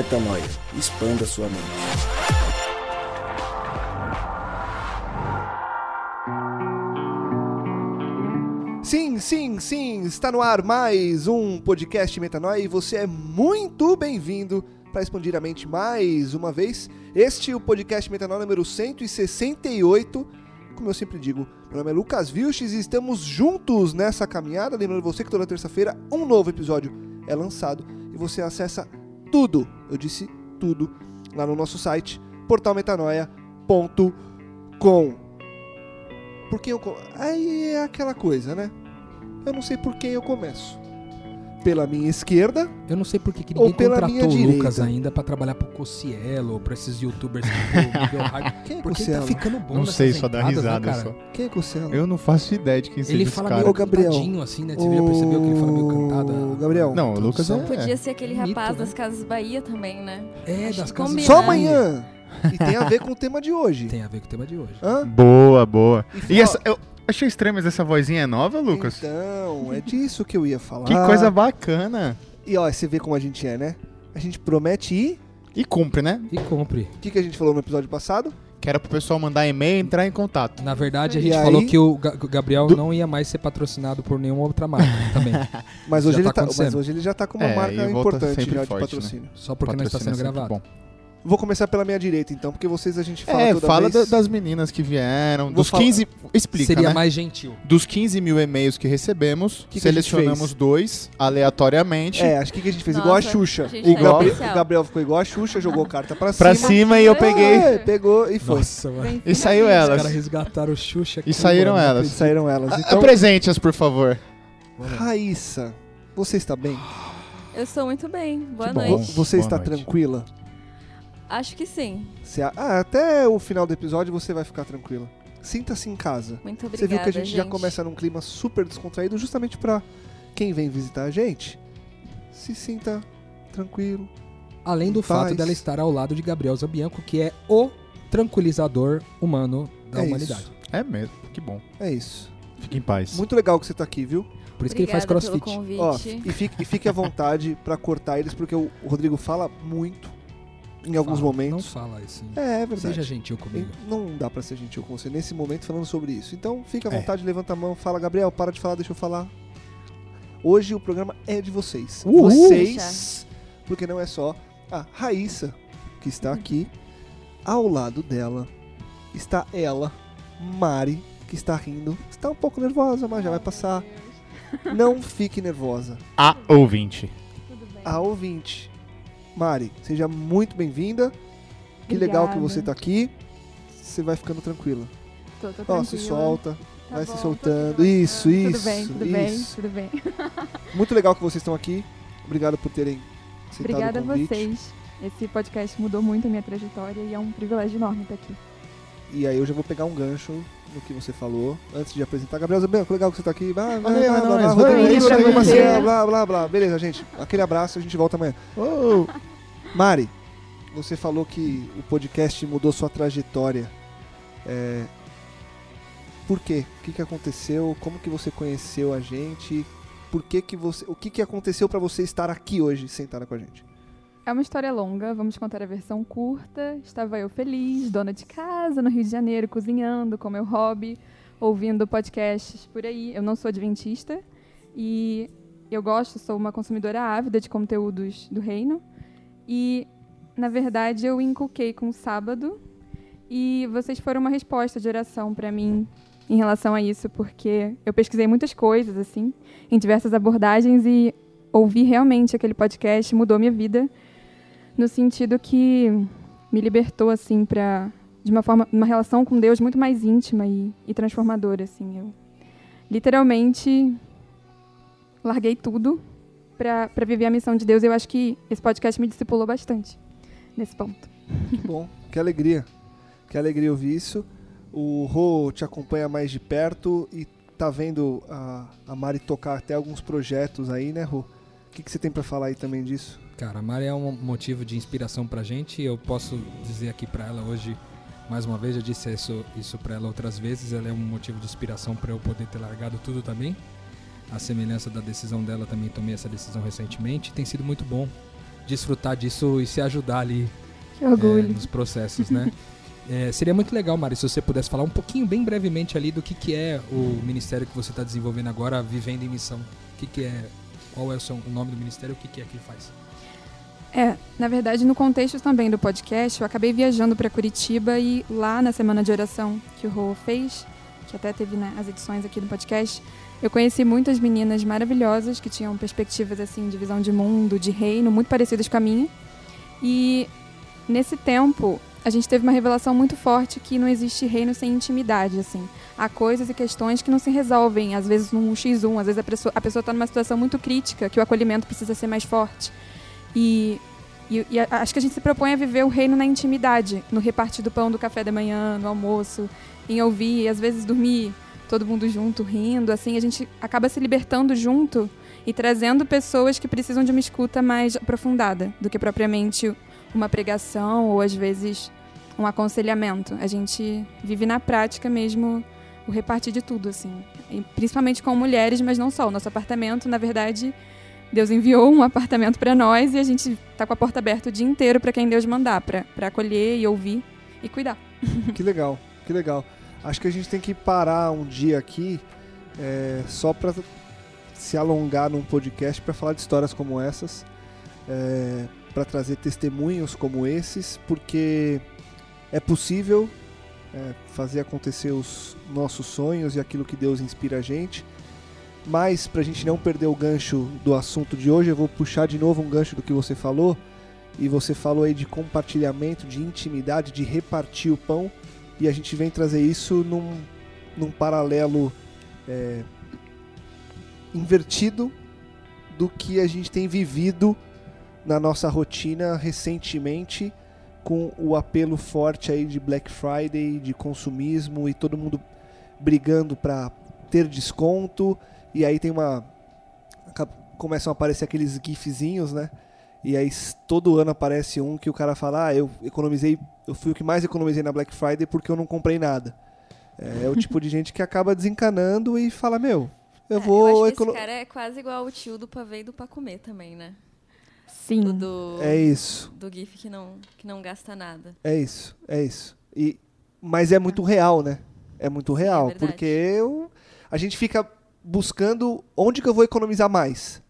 Metanoia. Expanda sua mente. Sim, sim, sim, está no ar mais um podcast Metanoia e você é muito bem-vindo para expandir a mente mais uma vez. Este é o podcast Metanoia número 168. Como eu sempre digo, meu nome é Lucas Vilches e estamos juntos nessa caminhada. Lembrando você que toda terça-feira um novo episódio é lançado e você acessa tudo, eu disse tudo, lá no nosso site portalmetanoia.com. Por quem eu. Aí é aquela coisa, né? Eu não sei por quem eu começo. Pela minha esquerda, Eu não sei por que que Ou ninguém pela contratou minha o direita. Lucas ainda pra trabalhar pro Cocielo, pra esses youtubers que hard. Quem é Porque ele tá ficando bom Não sei, só dá entradas, risada né, só. Quem é Cossielo? Eu não faço ideia de quem seja Ele esse fala cara. meio Gabriel. cantadinho, assim, né? Você já percebeu que ele fala meio cantado? Ô, Gabriel. Não, o Lucas Tradução. é... Podia ser aquele Mito, rapaz né? das Casas Bahia também, né? É, Acho das casas combina. Só né? amanhã. E tem a ver com o tema de hoje. Tem a ver com o tema de hoje. Hã? Boa, boa. E, E essa... Eu achei estranho, mas essa vozinha é nova, Lucas? Então, é disso que eu ia falar. Que coisa bacana. E ó, você vê como a gente é, né? A gente promete ir. E cumpre, né? E compre. O que, que a gente falou no episódio passado? Que era pro pessoal mandar e-mail e entrar em contato. Na verdade, a E gente aí- falou que o Ga- o Gabriel Do- não ia mais ser patrocinado por nenhuma outra marca também. Mas hoje, tá ele tá, mas hoje ele já tá com uma É, marca e volta importante sempre já de forte, né? patrocínio. Só porque não está Patrocínio sendo é sempre gravado. bom. Vou começar pela minha direita, então, porque vocês a gente fala É, toda fala vez. da- das meninas que vieram, Vou dos falar- 15... Explica, Seria né? mais gentil. Dos 15 mil e-mails que recebemos, Que que a selecionamos fez? dois, aleatoriamente, É, acho que, que a gente fez igual a Nossa, Xuxa. gente, O tá Gabriel, o Gabriel ficou igual a Xuxa, jogou carta pra pra cima. cima e eu peguei... É, pegou e foi. Nossa, mano. E saiu finalmente. Os elas. caras resgataram o Xuxa. E saíram mano, não elas. acredito. Saíram elas. A- Então, Apresente-as, por favor. Raíssa, você está bem? Eu estou muito bem. Boa Que bom. Noite. Você Boa está noite. tranquila? Acho que sim. Você ah, até o final do episódio você vai ficar tranquila. Sinta-se em casa. Muito Você obrigada. viu que a gente, já gente. começa num clima super descontraído, justamente pra quem vem visitar a gente se sinta tranquilo. Além do fato dela estar ao lado de Gabriel Zambianco, que é o tranquilizador humano da É humanidade. isso. É mesmo, que bom. É isso. Fique em paz. Muito legal que você tá aqui, viu? Por isso que ele faz Obrigada pelo crossfit. convite. Ó, e fique, e fique à vontade pra cortar eles, porque o Rodrigo fala muito em alguns Fala, momentos. Não fala assim. É, é verdade. Seja gentil comigo. Não dá pra ser gentil com você nesse momento falando sobre isso. Então, fique à É. vontade, levanta a mão, fala, Gabriel, para de falar, deixa eu falar. Hoje o programa é de vocês. Uhul. Vocês, porque não é só a Raíssa que está aqui. Ao lado dela está ela, Mari, que está rindo. Está um pouco nervosa, mas já vai passar. Não fique nervosa. A ouvinte. A ouvinte. Mari, seja muito bem-vinda. Que legal que você está aqui. Você vai ficando tranquila. Tô, tô Ó, se tranquila. solta, Tá vai bom, se soltando. Isso, ó. isso. Tudo bem, tudo bem, isso. tudo bem. Muito legal que vocês estão aqui. Obrigado por terem aceitado Obrigada o a convite. vocês. Esse podcast mudou muito a minha trajetória e é um privilégio enorme estar aqui. E aí eu já vou pegar um gancho no que você falou antes de apresentar. Gabriel Zambianco, legal que você tá aqui. Valeu, blá, blá, blá. Beleza, gente. Aquele abraço, a gente volta amanhã. Oh. Mari, você falou que o podcast mudou sua trajetória. É, Por quê? O que, que aconteceu? Como que você conheceu a gente? Por que que você... O que, que aconteceu pra você estar aqui hoje, sentada com a gente? É uma história longa, vamos contar a versão curta. Estava eu feliz, dona de casa, no Rio de Janeiro, cozinhando com meu hobby, ouvindo podcasts por aí. Eu não sou adventista e eu gosto, sou uma consumidora ávida de conteúdos do reino. E, na verdade, eu inculquei com o sábado. E vocês foram uma resposta de oração para mim em relação a isso, porque eu pesquisei muitas coisas, assim, em diversas abordagens e ouvir realmente aquele podcast mudou minha vida no sentido que me libertou assim para de uma forma uma relação com Deus muito mais íntima e, e transformadora assim. Eu literalmente larguei tudo para viver a missão de Deus eu acho que esse podcast me discipulou bastante nesse ponto Que bom, que alegria. Que alegria ouvir isso. O Rô te acompanha mais de perto e tá vendo a, a Mari tocar até alguns projetos aí, né, Rô? O que, que você tem pra falar aí também disso? Cara, a Mari é um motivo de inspiração pra gente. Eu posso dizer aqui pra ela hoje, mais uma vez, eu disse isso, isso pra ela outras vezes. Ela é um motivo de inspiração pra eu poder ter largado tudo também. A semelhança da decisão dela, também tomei essa decisão recentemente. Tem sido muito bom desfrutar disso e se ajudar ali é, nos processos, né? É, seria muito legal, Mari, se você pudesse falar um pouquinho, bem brevemente ali, do que, que é o ministério que você está desenvolvendo agora, Vivendo em Missão. O que, que é, qual é o, seu, o nome do ministério, o que, que é que ele faz? É, na verdade, no contexto também do podcast, eu acabei viajando para Curitiba e lá na semana de oração que o Rô fez, que até teve né, as edições aqui do podcast, eu conheci muitas meninas maravilhosas que tinham perspectivas assim de visão de mundo, de reino, muito parecidas com a minha. E nesse tempo, a gente teve uma revelação muito forte que não existe reino sem intimidade, assim. Há coisas e questões que não se resolvem, às vezes num X1, às vezes a pessoa a pessoa está numa situação muito crítica, que o acolhimento precisa ser mais forte. E, e, e acho que a gente se propõe a viver o reino na intimidade, no repartir do pão do café da manhã, no almoço, em ouvir, às vezes dormir todo mundo junto, rindo, assim, a gente acaba se libertando junto e trazendo pessoas que precisam de uma escuta mais aprofundada do que propriamente uma pregação ou às vezes um aconselhamento. A gente vive na prática mesmo o repartir de tudo, assim. E principalmente com mulheres, mas não só. O nosso apartamento, na verdade, Deus enviou um apartamento para nós e a gente tá com a porta aberta o dia inteiro para quem Deus mandar, para acolher e ouvir e cuidar. Que legal, que legal. Acho que a gente tem que parar um dia aqui é, só para se alongar num podcast para falar de histórias como essas, é, para trazer testemunhos como esses, porque é possível é, fazer acontecer os nossos sonhos e aquilo que Deus inspira a gente. Mas para a gente não perder o gancho do assunto de hoje, eu vou puxar de novo um gancho do que você falou. E você falou aí de compartilhamento, de intimidade, de repartir o pão. E a gente vem trazer isso num, num paralelo é, invertido do que a gente tem vivido na nossa rotina recentemente com o apelo forte aí de Black Friday, de consumismo e todo mundo brigando para ter desconto e aí tem uma começam a aparecer aqueles gifzinhos, né? E aí todo ano aparece um que o cara fala: "Ah, eu economizei, eu fui o que mais economizei na Black Friday porque eu não comprei nada". É, é o tipo de gente que acaba desencanando e fala: "Meu, eu É, vou eu acho que econo- esse cara é quase igual o tio do pavê e do pra comer também, né? Sim. Do, do, É isso. do GIF que não, que não gasta nada. É isso, é isso. E, mas é muito real, né? É muito Sim, é real, verdade. porque eu, a gente fica buscando onde que eu vou economizar mais.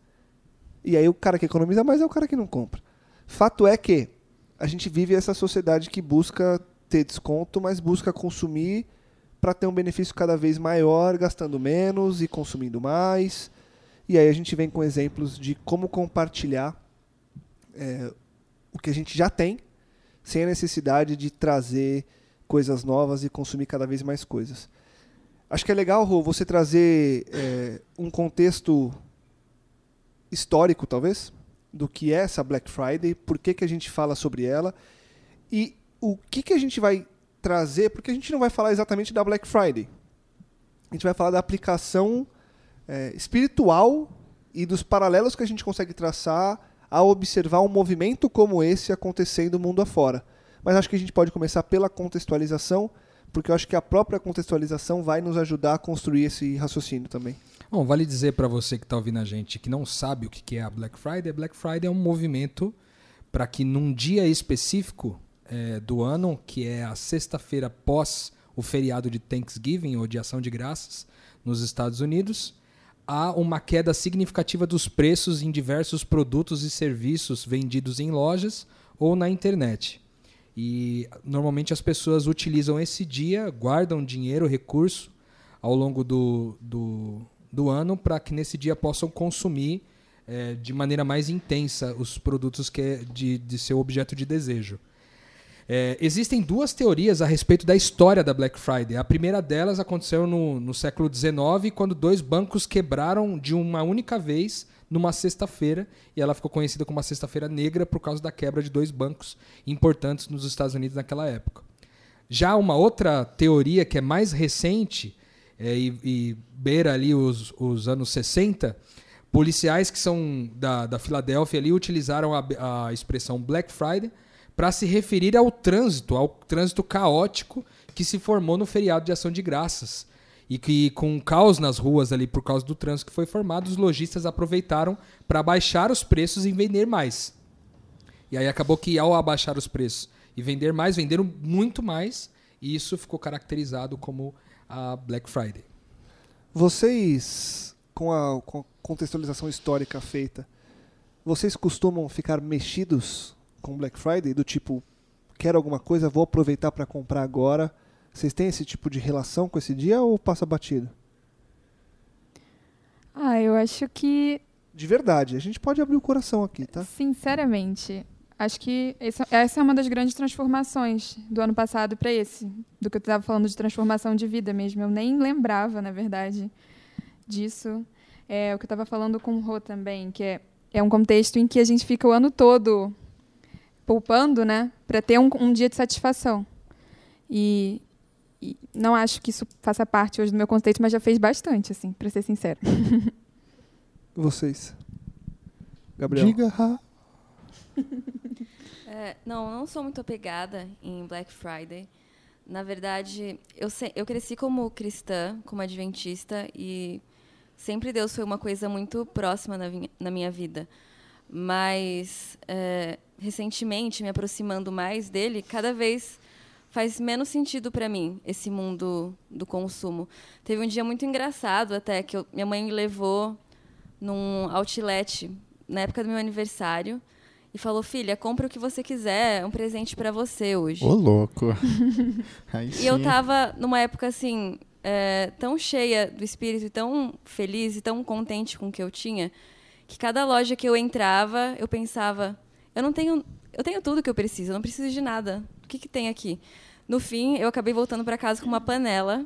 E aí o cara que economiza mais é o cara que não compra. Fato é que a gente vive essa sociedade que busca ter desconto, mas busca consumir para ter um benefício cada vez maior, gastando menos e consumindo mais. E aí a gente vem com exemplos de como compartilhar é, o que a gente já tem sem a necessidade de trazer coisas novas e consumir cada vez mais coisas. Acho que é legal, Rô, você trazer é, um contexto histórico, talvez, do que é essa Black Friday, por que, que a gente fala sobre ela e o que, que a gente vai trazer, porque a gente não vai falar exatamente da Black Friday. A gente vai falar da aplicação é, espiritual e dos paralelos que a gente consegue traçar ao observar um movimento como esse acontecendo mundo afora. Mas acho que a gente pode começar pela contextualização, porque eu acho que a própria contextualização vai nos ajudar a construir esse raciocínio também. Bom, vale dizer para você que está ouvindo a gente que não sabe o que é a Black Friday. Black Friday é um movimento para que num dia específico eh, do ano, que é a sexta-feira pós o feriado de Thanksgiving ou de Ação de Graças nos Estados Unidos, há uma queda significativa dos preços em diversos produtos e serviços vendidos em lojas ou na internet. E normalmente as pessoas utilizam esse dia, guardam dinheiro, recurso ao longo do, do, do ano para que nesse dia possam consumir eh, de maneira mais intensa os produtos que é de, de seu objeto de desejo. É, existem duas teorias a respeito da história da Black Friday. A primeira delas aconteceu no, no século XIX, quando dois bancos quebraram de uma única vez numa sexta-feira, e ela ficou conhecida como a Sexta-feira Negra por causa da quebra de dois bancos importantes nos Estados Unidos naquela época. Já uma outra teoria que é mais recente é, e, e beira ali os, os anos 60, policiais que são da, da Filadélfia ali utilizaram a, a expressão Black Friday para se referir ao trânsito, ao trânsito caótico que se formou no feriado de ação de graças. E que, com um caos nas ruas ali por causa do trânsito que foi formado, os lojistas aproveitaram para baixar os preços e vender mais. E aí acabou que ao abaixar os preços e vender mais, venderam muito mais, e isso ficou caracterizado como a Black Friday. Vocês, com a, com a contextualização histórica feita, vocês costumam ficar mexidos com Black Friday? Do tipo, quero alguma coisa, vou aproveitar para comprar agora. Vocês têm esse tipo de relação com esse dia ou passa batido? Ah, eu acho que, De verdade, a gente pode abrir o coração aqui, tá? sinceramente, acho que essa, é uma das grandes transformações do ano passado para esse. Do que eu estava falando de transformação de vida mesmo. Eu nem lembrava, na verdade, disso. É o que eu estava falando com o Rô também, que é, é um contexto em que a gente fica o ano todo poupando, né? Para ter um, um dia de satisfação. E, e não acho que isso faça parte hoje do meu contexto, mas já fez bastante, assim, para ser sincero. Vocês. Gabriel. Diga, Ra. É, não, não sou muito apegada em Black Friday. Na verdade, eu, eu cresci como cristã, como adventista, e sempre Deus foi uma coisa muito próxima na, na minha vida. Mas, é, recentemente, me aproximando mais dele, cada vez faz menos sentido para mim esse mundo do consumo. Teve um dia muito engraçado até que eu- minha mãe me levou num outlet na época do meu aniversário e falou: "Filha, compra o que você quiser, é um presente para você hoje". Ô, louco. E eu tava numa época assim, é, tão cheia do espírito, e tão feliz e tão contente com o que eu tinha, que cada loja que eu entrava, eu pensava, eu não tenho, eu tenho tudo que eu preciso, eu não preciso de nada. O que que tem aqui? No fim, eu acabei voltando para casa com uma panela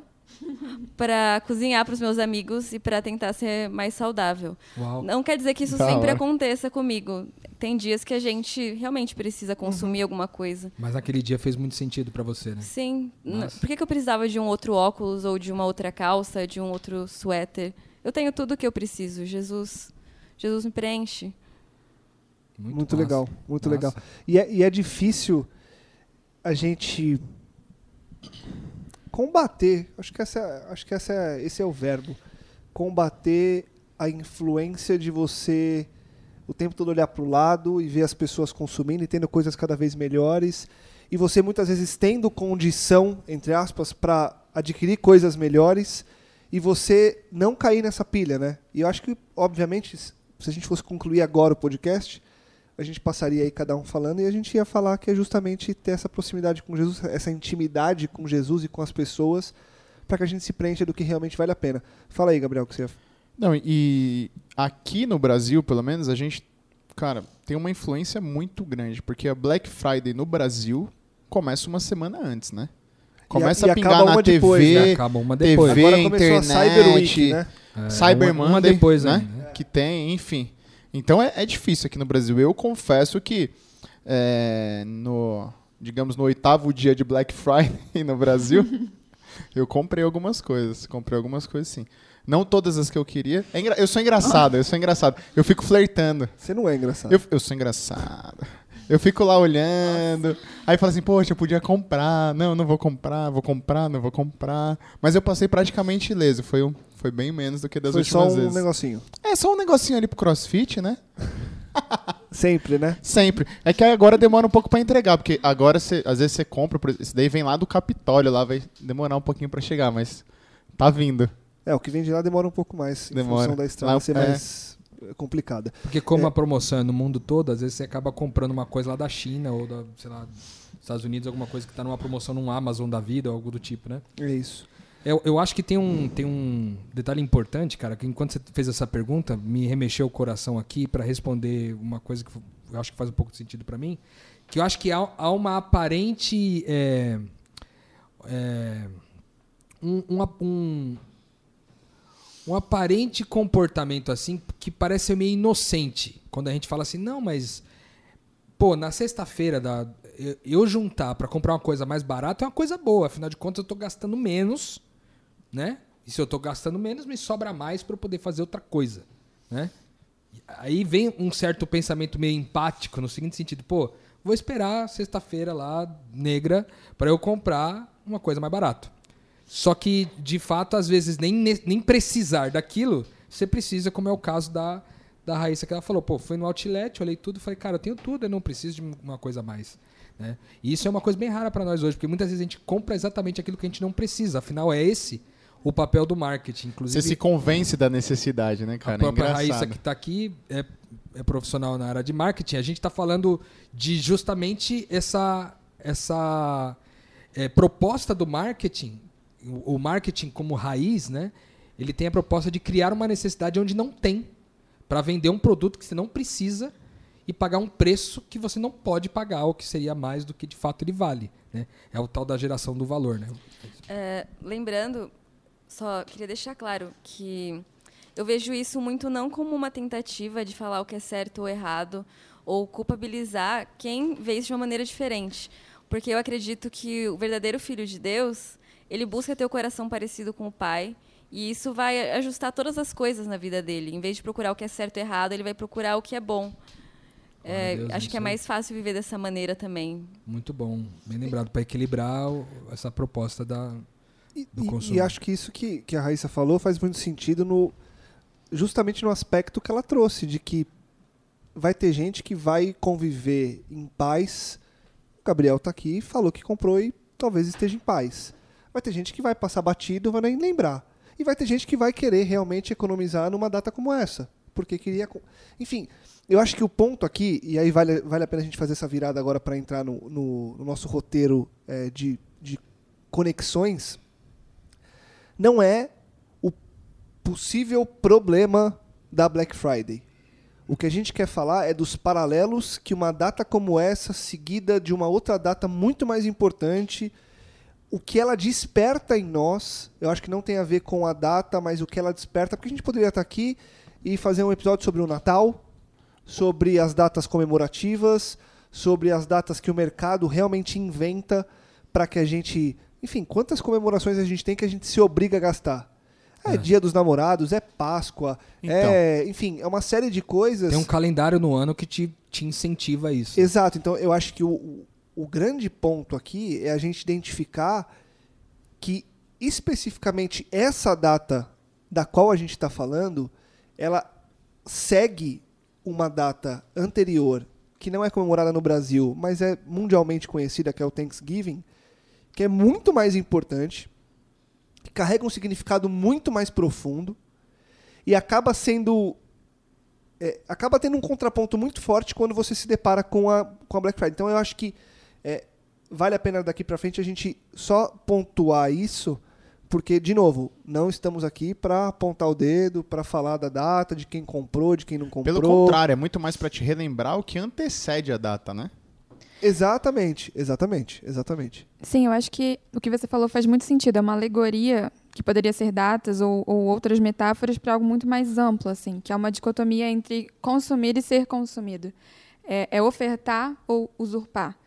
para cozinhar para os meus amigos e para tentar ser mais saudável. Uau. Não quer dizer que isso Da sempre hora. aconteça comigo. Tem dias que a gente realmente precisa Uhum. consumir alguma coisa. Mas naquele dia fez muito sentido pra você, né? Sim. Nossa. Por que, que eu precisava de um outro óculos ou de uma outra calça, de um outro suéter? Eu tenho tudo o que eu preciso. Jesus, Jesus me preenche. Muito, massa. legal, muito Massa. legal. E é, e é difícil a gente combater, acho que, essa, acho que essa é- esse é o verbo, combater a influência de você o tempo todo olhar para o lado e ver as pessoas consumindo e tendo coisas cada vez melhores e você muitas vezes tendo condição, entre aspas, para adquirir coisas melhores e você não cair nessa pilha, né? E eu acho que, obviamente, se a gente fosse concluir agora o podcast, a gente passaria aí cada um falando e a gente ia falar que é justamente ter essa proximidade com Jesus, essa intimidade com Jesus e com as pessoas, para que a gente se preencha do que realmente vale a pena. Fala aí, Gabriel, o que você ia Não, e aqui no Brasil, pelo menos, a gente, cara, tem uma influência muito grande, porque a Black Friday no Brasil começa uma semana antes, né? Começa e a pingar acaba na uma TV, depois, né? Acaba uma depois. TV, Agora começou a Cyber Week, internet, né? É, Cyber uma, uma Monday, depois né? né? que tem, enfim. Então é, é difícil aqui no Brasil. Eu confesso que é, no, digamos, no oitavo dia de Black Friday no Brasil, eu comprei algumas coisas. Comprei algumas coisas sim. Não todas as que eu queria. É eu sou engraçado, eu sou engraçado. Eu fico flertando. Você não é engraçado. Eu, eu sou engraçado. Eu fico lá olhando. Aí fala assim, poxa, eu podia comprar. Não, não vou comprar, vou comprar, não vou comprar. Mas eu passei praticamente ileso. Foi, um, foi bem menos do que das Foi só últimas um vezes. negocinho. É só um negocinho ali pro crossfit, né? Sempre, né? Sempre. É que agora demora um pouco pra entregar, porque agora você, às vezes você compra, esse daí vem lá do Capitólio, lá vai demorar um pouquinho pra chegar, mas tá vindo. É, o que vem de lá demora um pouco mais, em Demora. função da estrada Lá- ser é. mais complicada. Porque como É. a promoção é no mundo todo, às vezes você acaba comprando uma coisa lá da China ou da, sei lá, dos Estados Unidos, alguma coisa que tá numa promoção num Amazon da vida ou algo do tipo, né? É isso. Eu, eu acho que tem um, tem um detalhe importante, cara, que enquanto você fez essa pergunta, me remexeu o coração aqui para responder uma coisa que eu acho que faz um pouco de sentido para mim, que eu acho que há, há uma aparente é, é, um, um, um, um aparente comportamento assim que parece ser meio inocente quando a gente fala assim, não, mas pô, na sexta-feira da eu, juntar para comprar uma coisa mais barata é uma coisa boa, afinal de contas eu tô gastando menos, né? E se eu tô gastando menos, me sobra mais para eu poder fazer outra coisa, né? Aí vem um certo pensamento meio empático no seguinte sentido, pô, vou esperar sexta-feira lá negra para eu comprar uma coisa mais barata. Só que, de fato, às vezes, nem, ne- nem precisar daquilo, você precisa, como é o caso da, da Raíssa que ela falou, pô, fui no outlet, olhei tudo, falei, cara, eu tenho tudo, eu não preciso de uma coisa a mais. Né? E isso é uma coisa bem rara para nós hoje, porque muitas vezes a gente compra exatamente aquilo que a gente não precisa. Afinal, é esse o papel do marketing. Inclusive, Você se convence da necessidade, né, cara? a própria é Raíssa que está aqui é, é profissional na área de marketing. A gente está falando de justamente essa, essa é, proposta do marketing, o, o marketing como raiz, né? Ele tem a proposta de criar uma necessidade onde não tem, para vender um produto que você não precisa e pagar um preço que você não pode pagar, ou que seria mais do que de fato ele vale. Né? É o tal da geração do valor. Né? É, lembrando, só queria deixar claro que eu vejo isso muito não como uma tentativa de falar o que é certo ou errado, ou culpabilizar quem vê isso de uma maneira diferente. Porque eu acredito que o verdadeiro filho de Deus, ele busca ter o coração parecido com o pai, e isso vai ajustar todas as coisas na vida dele. Em vez de procurar o que é certo ou errado, ele vai procurar o que é bom. É, Deus, acho que é isso mais fácil viver dessa maneira também. Muito bom, bem lembrado, para equilibrar o- essa proposta da, E, do e- consumo. e acho que isso que, que a Raíssa falou faz muito sentido no justamente no aspecto que ela trouxe, de que vai ter gente que vai conviver em paz. O Gabriel tá aqui, falou que comprou e talvez esteja em paz. Vai ter gente que vai passar batido, vai nem lembrar. E vai ter gente que vai querer realmente economizar numa data como essa. Porque queria. Enfim, eu acho que o ponto aqui, e aí vale, vale a pena a gente fazer essa virada agora para entrar no, no- no nosso roteiro eh, de, de conexões, não é o possível problema da Black Friday. O que a gente quer falar é dos paralelos que uma data como essa, seguida de uma outra data muito mais importante, o que ela desperta em nós, eu acho que não tem a ver com a data, mas o que ela desperta, porque a gente poderia estar aqui e fazer um episódio sobre o Natal, sobre as datas comemorativas, sobre as datas que o mercado realmente inventa para que a gente. Enfim, quantas comemorações a gente tem que a gente se obriga a gastar? É, É. Dia dos Namorados, é Páscoa, é. Enfim, é uma série de coisas. Tem um calendário no ano que te, te incentiva a isso. Exato, então eu acho que o, o, grande ponto aqui é a gente identificar que especificamente essa data da qual a gente está falando, ela segue uma data anterior que não é comemorada no Brasil, mas é mundialmente conhecida, que é o Thanksgiving, que é muito mais importante, que carrega um significado muito mais profundo e acaba sendo é, acaba tendo um contraponto muito forte quando você se depara com a, com a Black Friday. Então eu acho que vale a pena daqui pra frente a gente só pontuar isso, porque, de novo, não estamos aqui para apontar o dedo, para falar da data, de quem comprou, de quem não comprou. Pelo contrário, é muito mais pra te relembrar o que antecede a data, né? Exatamente, exatamente, exatamente. Sim, eu acho que o que você falou faz muito sentido. É uma alegoria que poderia ser datas ou, ou outras metáforas para algo muito mais amplo, assim, que é uma dicotomia entre consumir e ser consumido. É, é ofertar ou usurpar.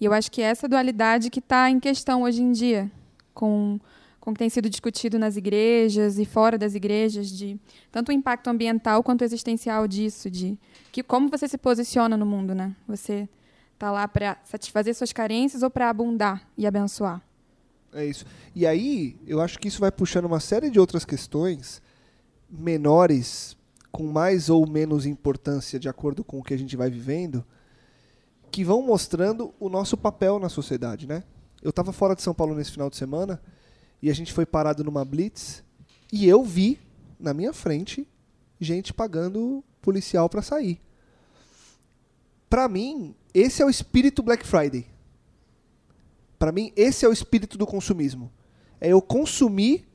E eu acho que é essa dualidade que está em questão hoje em dia, com, com o que tem sido discutido nas igrejas e fora das igrejas, de tanto o impacto ambiental quanto existencial disso, de que como você se posiciona no mundo, né? Você tá lá para satisfazer suas carências ou para abundar e abençoar. É isso. E aí, eu acho que isso vai puxando uma série de outras questões menores, com mais ou menos importância de acordo com o que a gente vai vivendo, que vão mostrando o nosso papel na sociedade, né? Eu estava fora de São Paulo nesse final de semana e a gente foi parado numa blitz e eu vi na minha frente gente pagando policial para sair. Para mim, esse é o espírito Black Friday. Para mim, esse é o espírito do consumismo. É eu consumir,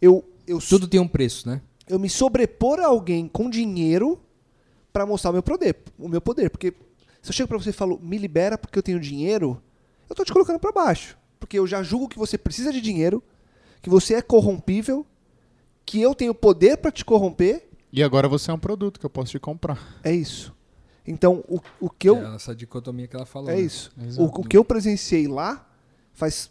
eu eu Tudo tem um preço, né? eu me sobrepor a alguém com dinheiro para mostrar o meu poder, o meu poder, porque se eu chego para você e falo, me libera porque eu tenho dinheiro, eu tô te colocando para baixo, porque eu já julgo que você precisa de dinheiro, que você é corrompível, que eu tenho poder para te corromper, E agora você é um produto que eu posso te comprar. é isso. Então, o, o que eu É essa dicotomia que ela falou. é né? isso. O, o que eu presenciei lá faz,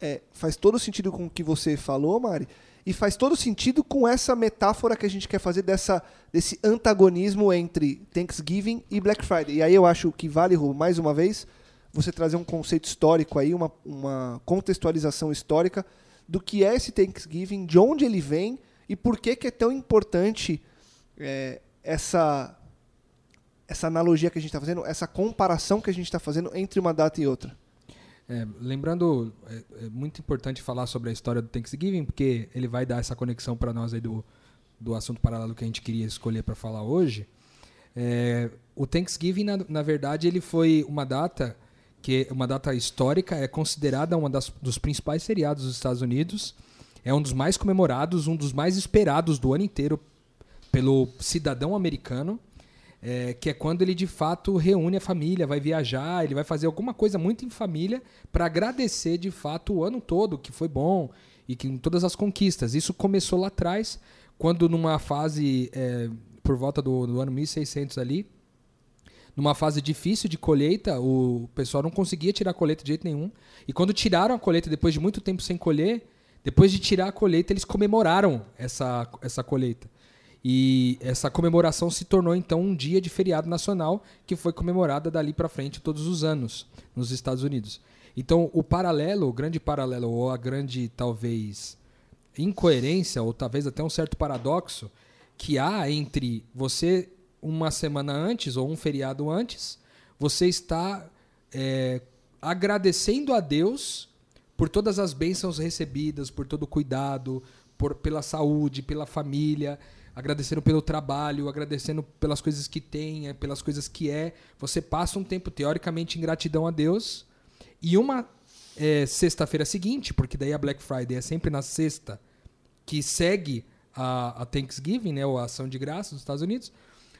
é, faz todo sentido com o que você falou, Mari, e faz todo sentido com essa metáfora que a gente quer fazer dessa, desse antagonismo entre Thanksgiving e Black Friday. E aí eu acho que vale, mais uma vez, você trazer um conceito histórico aí, uma, uma contextualização histórica do que é esse Thanksgiving, de onde ele vem e por que, que é tão importante é, essa essa analogia que a gente está fazendo, essa comparação que a gente está fazendo entre uma data e outra. É, lembrando, é, é, muito importante falar sobre a história do Thanksgiving, porque ele vai dar essa conexão para nós aí do, do assunto paralelo que a gente queria escolher para falar hoje. É, o Thanksgiving, na, na, verdade, ele foi uma data que uma data histórica, é considerada uma das, dos principais feriados dos Estados Unidos, é um dos mais comemorados, um dos mais esperados do ano inteiro pelo cidadão americano é, que é quando ele de fato reúne a família, vai viajar, ele vai fazer alguma coisa muito em família para agradecer de fato o ano todo que foi bom e que todas as conquistas. Isso começou lá atrás, quando numa fase é, por volta do, do ano 1600 ali, numa fase difícil de colheita, o pessoal não conseguia tirar a colheita de jeito nenhum. E quando tiraram a colheita depois de muito tempo sem colher, depois de tirar a colheita, eles comemoraram essa, essa colheita. E essa comemoração se tornou então um dia de feriado nacional que foi comemorada dali para frente todos os anos nos Estados Unidos. Então, o paralelo, o grande paralelo ou a grande talvez incoerência ou talvez até um certo paradoxo que há entre você uma semana antes ou um feriado antes, você está é, agradecendo a Deus por todas as bênçãos recebidas, por todo o cuidado, por, pela saúde, pela família agradecendo pelo trabalho, agradecendo pelas coisas que tem, é, pelas coisas que é. Você passa um tempo, teoricamente, em gratidão a Deus. E uma é, sexta-feira seguinte, porque daí a Black Friday é sempre na sexta, que segue a, a Thanksgiving, né, ou a ação de graça dos Estados Unidos,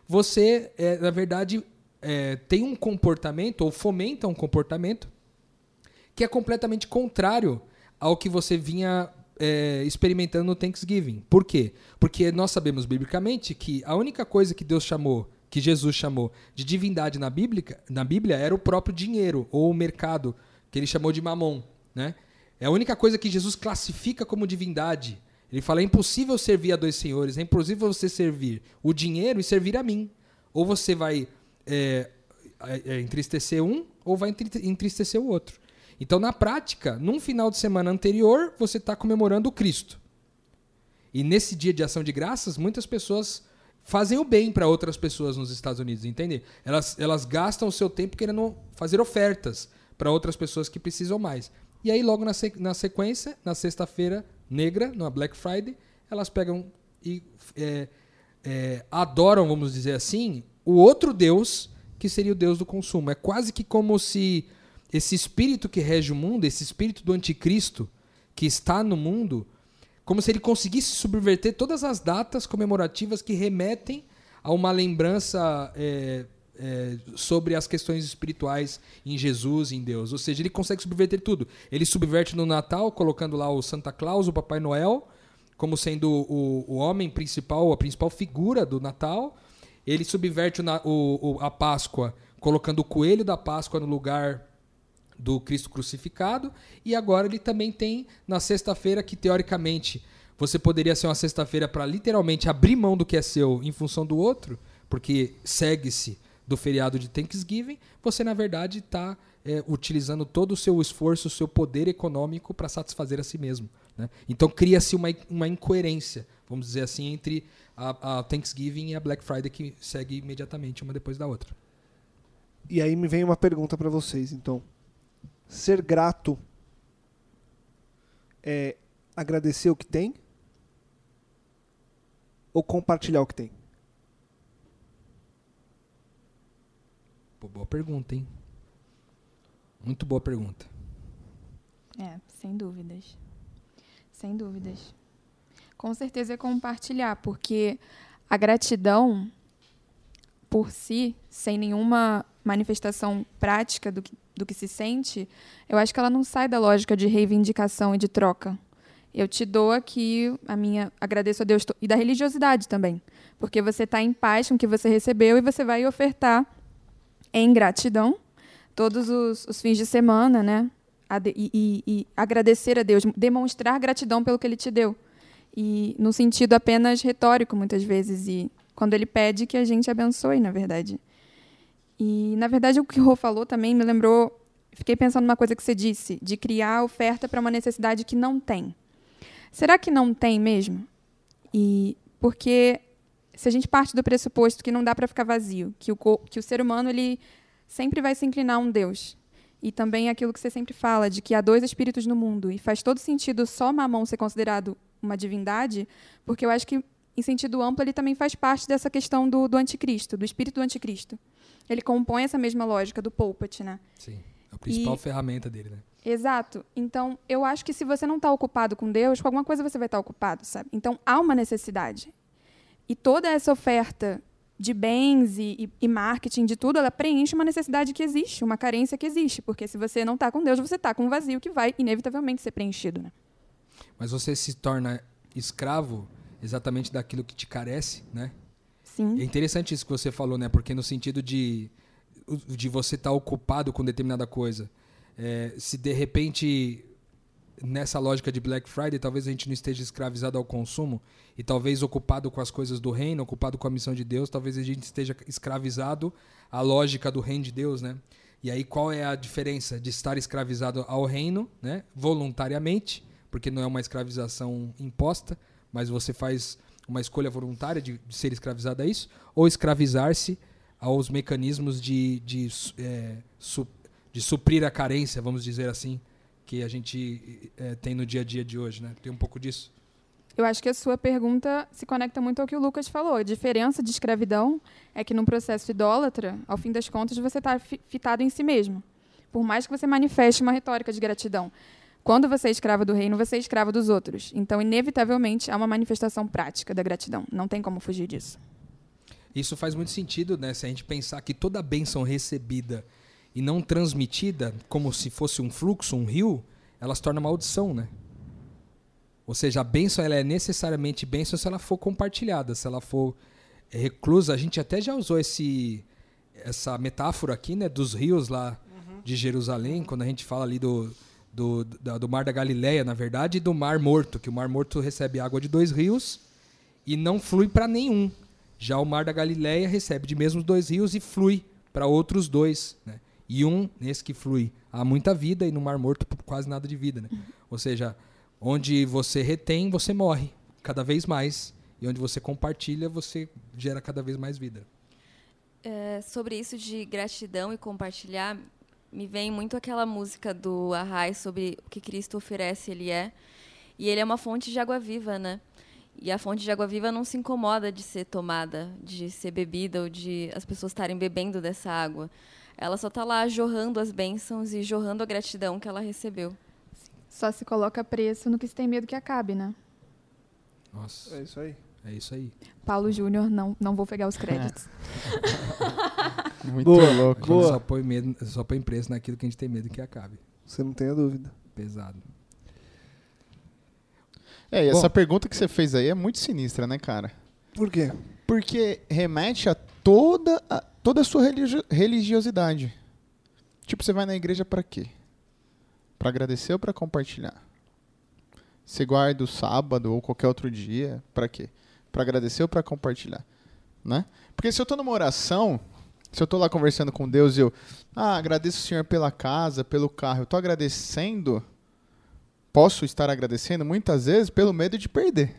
você, é, na verdade, é, tem um comportamento, ou fomenta um comportamento, que é completamente contrário ao que você vinha é, experimentando no Thanksgiving. Por quê? Porque nós sabemos biblicamente que a única coisa que Deus chamou, que Jesus chamou de divindade na Bíblia, na Bíblia era o próprio dinheiro ou o mercado, que ele chamou de mamon. Né? É a única coisa que Jesus classifica como divindade. Ele fala: é impossível servir a dois senhores, é impossível você servir o dinheiro e servir a mim. Ou você vai é, é, entristecer um, ou vai entristecer o outro. Então, na prática, num final de semana anterior, você está comemorando o Cristo. E nesse dia de ação de graças, muitas pessoas fazem o bem para outras pessoas nos Estados Unidos, entende? Elas, elas gastam o seu tempo querendo fazer ofertas para outras pessoas que precisam mais. E aí, logo na, na sequência, na sexta-feira negra, na Black Friday, elas pegam e é, é, adoram, vamos dizer assim, o outro Deus, que seria o Deus do consumo. É quase que como se esse espírito que rege o mundo, esse espírito do anticristo que está no mundo, como se ele conseguisse subverter todas as datas comemorativas que remetem a uma lembrança é, é, sobre as questões espirituais em Jesus, em Deus. Ou seja, ele consegue subverter tudo. Ele subverte no Natal, colocando lá o Santa Claus, o Papai Noel, como sendo o, o homem principal, a principal figura do Natal. Ele subverte o, o, a Páscoa, colocando o coelho da Páscoa no lugar do Cristo crucificado, e agora ele também tem na sexta-feira que teoricamente você poderia ser uma sexta-feira para literalmente abrir mão do que é seu em função do outro, porque segue-se do feriado de Thanksgiving, você na verdade está é, utilizando todo o seu esforço, o seu poder econômico para satisfazer a si mesmo. Né? Então cria-se uma, uma incoerência, vamos dizer assim, entre a, a Thanksgiving e a Black Friday que segue imediatamente uma depois da outra. E aí me vem uma pergunta para vocês, então ser grato é agradecer o que tem ou compartilhar o que tem? Pô, boa pergunta, hein? Muito boa pergunta. É, sem dúvidas. Sem dúvidas. Com certeza é compartilhar, porque a gratidão por si, sem nenhuma manifestação prática do que, do que se sente, eu acho que ela não sai da lógica de reivindicação e de troca. Eu te dou aqui a minha. Agradeço a Deus e da religiosidade também. Porque você está em paz com o que você recebeu e você vai ofertar em gratidão todos os, os fins de semana, né? E, e, e, agradecer a Deus, demonstrar gratidão pelo que Ele te deu. E no sentido apenas retórico, muitas vezes. E quando Ele pede que a gente abençoe, na verdade. E, na verdade, o que o Rô falou também me lembrou. Fiquei pensando numa coisa que você disse, de criar oferta para uma necessidade que não tem. Será que não tem mesmo? E porque se a gente parte do pressuposto que não dá para ficar vazio, que o, que o ser humano ele sempre vai se inclinar a um Deus, e também aquilo que você sempre fala, de que há dois espíritos no mundo, e faz todo sentido só Mamon ser considerado uma divindade, porque eu acho que, em sentido amplo, ele também faz parte dessa questão do, do anticristo, do espírito do anticristo. Ele compõe essa mesma lógica do Poupat, né? Sim, é a principal E- ferramenta dele, né? Exato. Então, eu acho que se você não está ocupado com Deus, com alguma coisa você vai estar ocupado, sabe? Então, há uma necessidade. E toda essa oferta de bens e- e marketing, de tudo, ela preenche uma necessidade que existe, uma carência que existe. Porque se você não está com Deus, você está com um vazio que vai, inevitavelmente, ser preenchido, né? Mas você se torna escravo exatamente daquilo que te carece, né? É interessante isso que você falou, né? Porque no sentido de, de você estar ocupado com determinada coisa. É, se de repente, nessa lógica de Black Friday, talvez a gente não esteja escravizado ao consumo e talvez ocupado com as coisas do reino, ocupado com a missão de Deus, talvez a gente esteja escravizado à lógica do reino de Deus, né? E aí qual é a diferença de estar escravizado ao reino, né? Voluntariamente, porque não é uma escravização imposta, mas você faz uma escolha voluntária de, de ser escravizado a isso, ou escravizar-se aos mecanismos de, de, é, su- de suprir a carência, vamos dizer assim, que a gente é, tem no dia a dia de hoje, né? Tem um pouco disso. Eu acho que a sua pergunta se conecta muito ao que o Lucas falou. A diferença de escravidão é que num processo idólatra, ao fim das contas, você está fitado em si mesmo. Por mais que você manifeste uma retórica de gratidão. Quando você é escravo do reino, você é escravo dos outros. Então, inevitavelmente, há uma manifestação prática da gratidão. Não tem como fugir disso. Isso faz muito sentido, né? Se a gente pensar que toda bênção recebida e não transmitida, como se fosse um fluxo, um rio, ela se torna maldição, né? Ou seja, a bênção ela é necessariamente bênção se ela for compartilhada, se ela for é, reclusa. A gente até já usou esse, essa metáfora aqui, né? Dos rios lá de Jerusalém, quando a gente fala ali do, do, do Mar da Galileia, na verdade, e do Mar Morto, que o Mar Morto recebe água de dois rios e não flui para nenhum. Já o Mar da Galileia recebe de mesmos dois rios e flui para outros dois. Né? E um, nesse que flui, há muita vida e no Mar Morto quase nada de vida. Né? Ou seja, onde você retém, você morre cada vez mais. E onde você compartilha, você gera cada vez mais vida. É, sobre isso de gratidão e compartilhar, me vem muito aquela música do Arrai sobre o que Cristo oferece, ele é. E ele é uma fonte de água viva, né? E a fonte de água viva não se incomoda de ser tomada, de ser bebida ou de as pessoas estarem bebendo dessa água. Ela só está lá jorrando as bênçãos e jorrando a gratidão que ela recebeu. Só se coloca preço no que se tem medo que acabe, né? Nossa, É isso aí. é isso aí. Paulo Júnior, não, não vou pegar os créditos. Muito Boa, louco. A Boa. só põe, medo, só põe preço naquilo que a gente tem medo que acabe. Você não tenha dúvida. Pesado. É, e essa Bom. pergunta que você fez aí é muito sinistra, né, cara? Por quê? Porque remete a toda a, toda a sua religio- religiosidade. Tipo, você vai na igreja pra quê? Pra agradecer ou pra compartilhar? Você guarda o sábado ou qualquer outro dia, pra quê? Pra agradecer ou pra compartilhar? Né? Porque se eu tô numa oração, se eu tô lá conversando com Deus e eu, ah, agradeço o Senhor pela casa, pelo carro, eu tô agradecendo, posso estar agradecendo muitas vezes pelo medo de perder.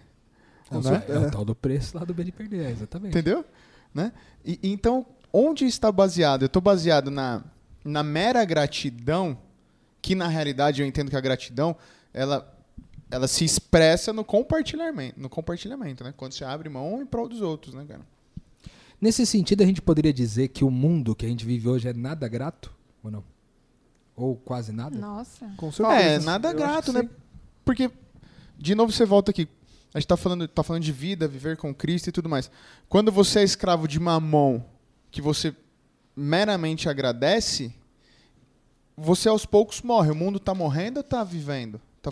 É, o- Né? é o tal do preço lá do bem de perder, é, exatamente. Entendeu? Né? E, e então, onde está baseado? Eu estou baseado na, na mera gratidão, que na realidade eu entendo que a gratidão ela, ela se expressa no compartilhamento, no compartilhamento, né? Quando você abre mão em prol dos outros, né, cara? Nesse sentido, a gente poderia dizer que o mundo que a gente vive hoje é nada grato? Ou não? Ou quase nada? Nossa. Com certeza. É, nada Eu grato, né? sim. Porque, de novo, você volta aqui. A gente tá falando, tá falando de vida, viver com Cristo e tudo mais. Quando você é escravo de mamon, que você meramente agradece, você aos poucos morre. O mundo tá morrendo ou tá vivendo? Tá-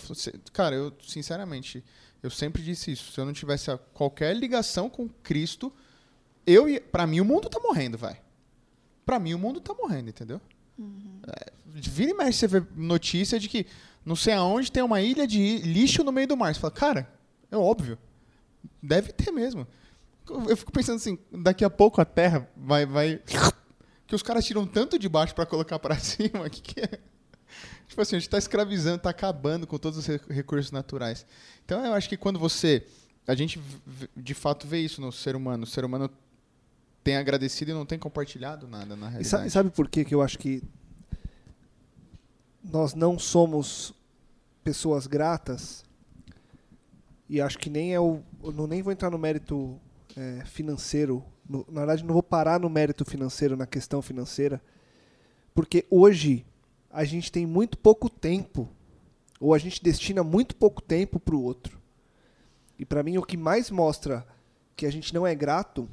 cara, eu, sinceramente, eu sempre disse isso. Se eu não tivesse qualquer ligação com Cristo, eu ia, pra mim o mundo tá morrendo, vai. Pra mim o mundo tá morrendo, entendeu? É, vira e mexe você vê notícia de que não sei aonde tem uma ilha de lixo no meio do mar. Você fala, cara, é óbvio. Deve ter mesmo. Eu fico pensando assim, daqui a pouco a Terra vai. vai que os caras tiram tanto de baixo pra colocar pra cima. que, que é? Tipo assim, a gente tá escravizando, tá acabando com todos os re- recursos naturais. Então eu acho que quando você a gente de fato vê isso no ser humano. O ser humano tem agradecido e não tem compartilhado nada na E realidade. sabe, sabe por que que eu acho que nós não somos pessoas gratas? E acho que nem é o. Não, nem vou entrar no mérito é, financeiro. no- na verdade, não vou parar no mérito financeiro, na questão financeira. Porque hoje a gente tem muito pouco tempo. Ou a gente destina muito pouco tempo para o outro. E para mim, o que mais mostra que a gente não é grato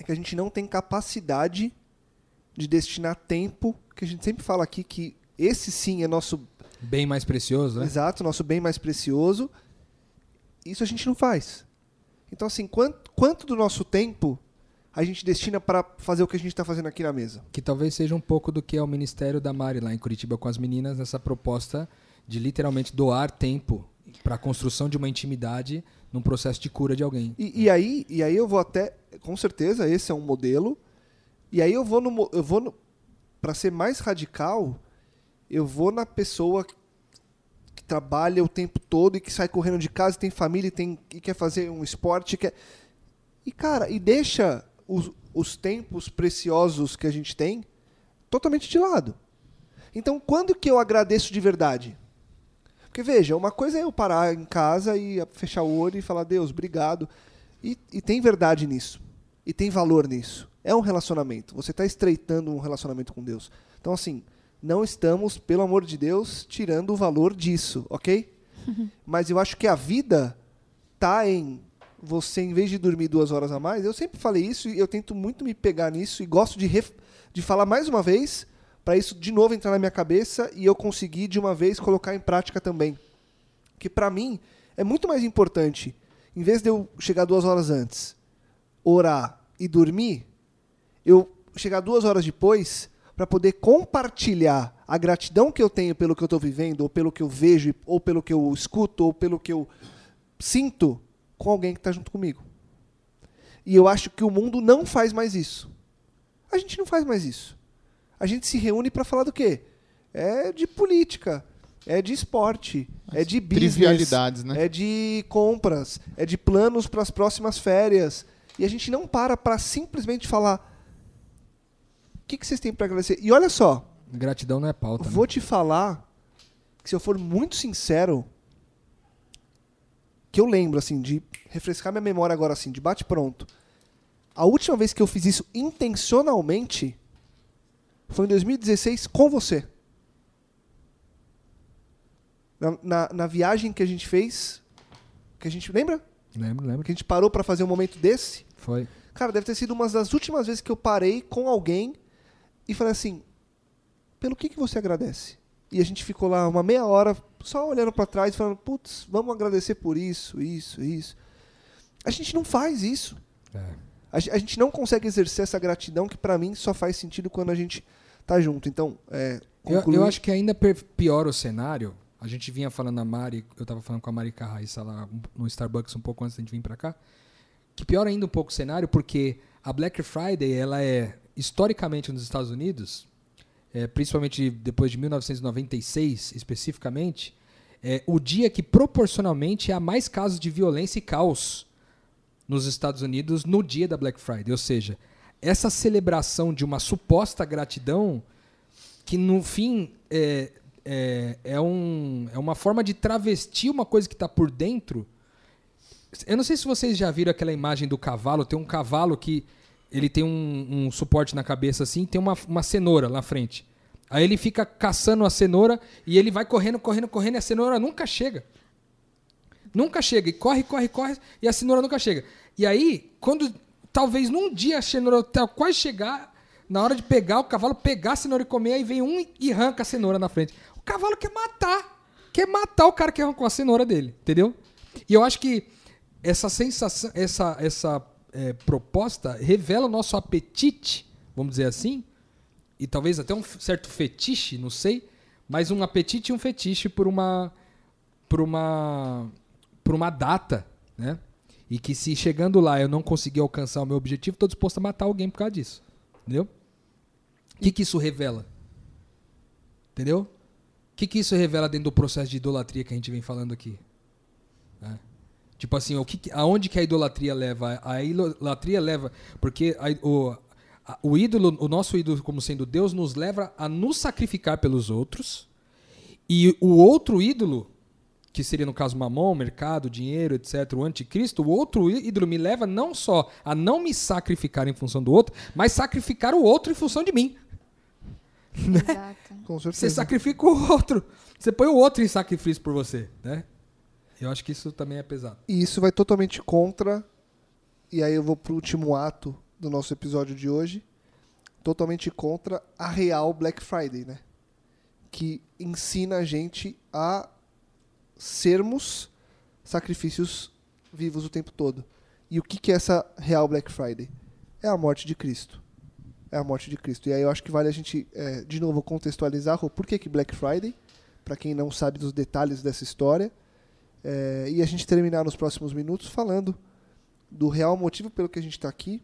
é que a gente não tem capacidade de destinar tempo, que a gente sempre fala aqui que esse sim é nosso Bem mais precioso, né? exato, nosso bem mais precioso. Isso a gente não faz. Então assim, quanto, quanto do nosso tempo a gente destina para fazer o que a gente está fazendo aqui na mesa? Que talvez seja um pouco do que é o Ministério da Mari lá em Curitiba com as meninas, nessa proposta de literalmente doar tempo para a construção de uma intimidade num processo de cura de alguém. E, e aí, e aí eu vou até, com certeza esse é um modelo. E aí eu vou no, eu vou no, para ser mais radical, eu vou na pessoa que trabalha o tempo todo e que sai correndo de casa, tem família e, tem, e quer fazer um esporte, quer e cara, e deixa os, os tempos preciosos que a gente tem totalmente de lado. Então, quando que eu agradeço de verdade? Porque veja, uma coisa é eu parar em casa e fechar o olho e falar, Deus, obrigado. E, e tem verdade nisso. E tem valor nisso. É um relacionamento. Você está estreitando um relacionamento com Deus. Então, assim, não estamos, pelo amor de Deus, tirando o valor disso, ok? Mas eu acho que a vida tá em você, em vez de dormir duas horas a mais, eu sempre falei isso e eu tento muito me pegar nisso e gosto de, de falar mais uma vez para isso de novo entrar na minha cabeça e eu conseguir de uma vez colocar em prática também. Que para mim é muito mais importante, em vez de eu chegar duas horas antes, orar e dormir, eu chegar duas horas depois para poder compartilhar a gratidão que eu tenho pelo que eu estou vivendo, ou pelo que eu vejo, ou pelo que eu escuto, ou pelo que eu sinto com alguém que está junto comigo. E eu acho que o mundo não faz mais isso. A gente não faz mais isso. A gente se reúne para falar do quê? É de política, é de esporte, é de business, Trivialidades, né? é de compras, é de planos para as próximas férias. E a gente não para para simplesmente falar o que, que vocês têm para agradecer. E olha só, Gratidão não é pauta. né? vou te falar que se eu for muito sincero, que eu lembro assim de refrescar minha memória agora assim, de bate pronto. A última vez que eu fiz isso intencionalmente foi em 2016 com você. Na, na, na viagem que a gente fez, que a gente lembra? Lembro, lembro. Que a gente parou para fazer um momento desse. Foi. Cara, deve ter sido uma das últimas vezes que eu parei com alguém e falei assim: pelo que, que você agradece? E a gente ficou lá uma meia hora só olhando para trás, falando: putz, vamos agradecer por isso, isso, isso. A gente não faz isso. É. A, a gente não consegue exercer essa gratidão que para mim só faz sentido quando a gente tá junto. Então, é, Eu, eu acho que ainda piora o cenário. A gente vinha falando a Mari, eu tava falando com a Mari Carraíça lá no Starbucks um pouco antes da gente vir pra cá. Que piora ainda um pouco o cenário, porque a Black Friday, ela é, historicamente nos Estados Unidos, é, principalmente depois de 1996 especificamente, é o dia que proporcionalmente há mais casos de violência e caos nos Estados Unidos no dia da Black Friday. Ou seja, essa celebração de uma suposta gratidão que no fim é, é, é, um, é uma forma de travestir uma coisa que está por dentro. Eu não sei se vocês já viram aquela imagem do cavalo. Tem um cavalo que ele tem um, um suporte na cabeça assim, tem uma, uma cenoura na frente. Aí ele fica caçando a cenoura e ele vai correndo, correndo, correndo e a cenoura nunca chega. Nunca chega. E corre, corre, corre e a cenoura nunca chega. E aí, quando talvez num dia a cenoura tá quase chegar, na hora de pegar, o cavalo pegar a cenoura e comer, aí vem um e arranca a cenoura na frente. O cavalo quer matar. Quer matar o cara que arrancou a cenoura dele, entendeu? E eu acho que essa sensação, essa, essa é, proposta revela o nosso apetite, vamos dizer assim, e talvez até um certo fetiche, não sei, mas um apetite e um fetiche por uma por uma por uma data, né? E que se chegando lá eu não conseguir alcançar o meu objetivo, estou disposto a matar alguém por causa disso. Entendeu? O que, que isso revela? Entendeu? O que, que isso revela dentro do processo de idolatria que a gente vem falando aqui? Né? Tipo assim, o que- aonde que a idolatria leva? A idolatria leva. Porque a- o, a- o ídolo, o nosso ídolo como sendo Deus, nos leva a nos sacrificar pelos outros. E o outro ídolo, que seria no caso mamão, mercado, dinheiro, etc., o anticristo, o outro ídolo me leva não só a não me sacrificar em função do outro, mas sacrificar o outro em função de mim. Exato. Com Você sacrifica o outro. Você põe o outro em sacrifício por você, né? Eu acho que isso também é pesado. E isso vai totalmente contra. E aí eu vou pro último ato do nosso episódio de hoje. Totalmente contra a real Black Friday, né? Que ensina a gente a sermos sacrifícios vivos o tempo todo. E o que, que é essa real Black Friday? É a morte de Cristo. É a morte de Cristo. E aí eu acho que vale a gente, é, de novo, contextualizar por que, que Black Friday, para quem não sabe dos detalhes dessa história. É, e a gente terminar nos próximos minutos falando do real motivo pelo que a gente está aqui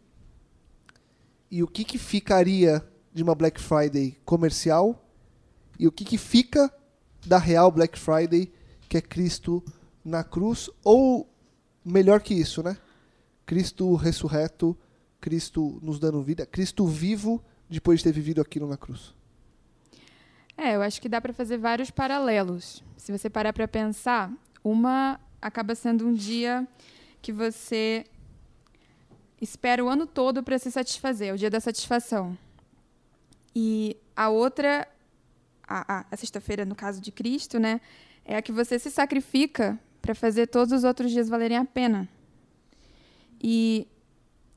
e o que, que ficaria de uma Black Friday comercial e o que, que fica da real Black Friday que é Cristo na cruz ou melhor que isso, né? Cristo ressurreto, Cristo nos dando vida, Cristo vivo depois de ter vivido aquilo na cruz. É, eu acho que dá para fazer vários paralelos. Se você parar para pensar, uma acaba sendo um dia que você espera o ano todo para se satisfazer, o dia da satisfação. E a outra, a, a- a sexta-feira, no caso de Cristo, né, é a que você se sacrifica para fazer todos os outros dias valerem a pena. E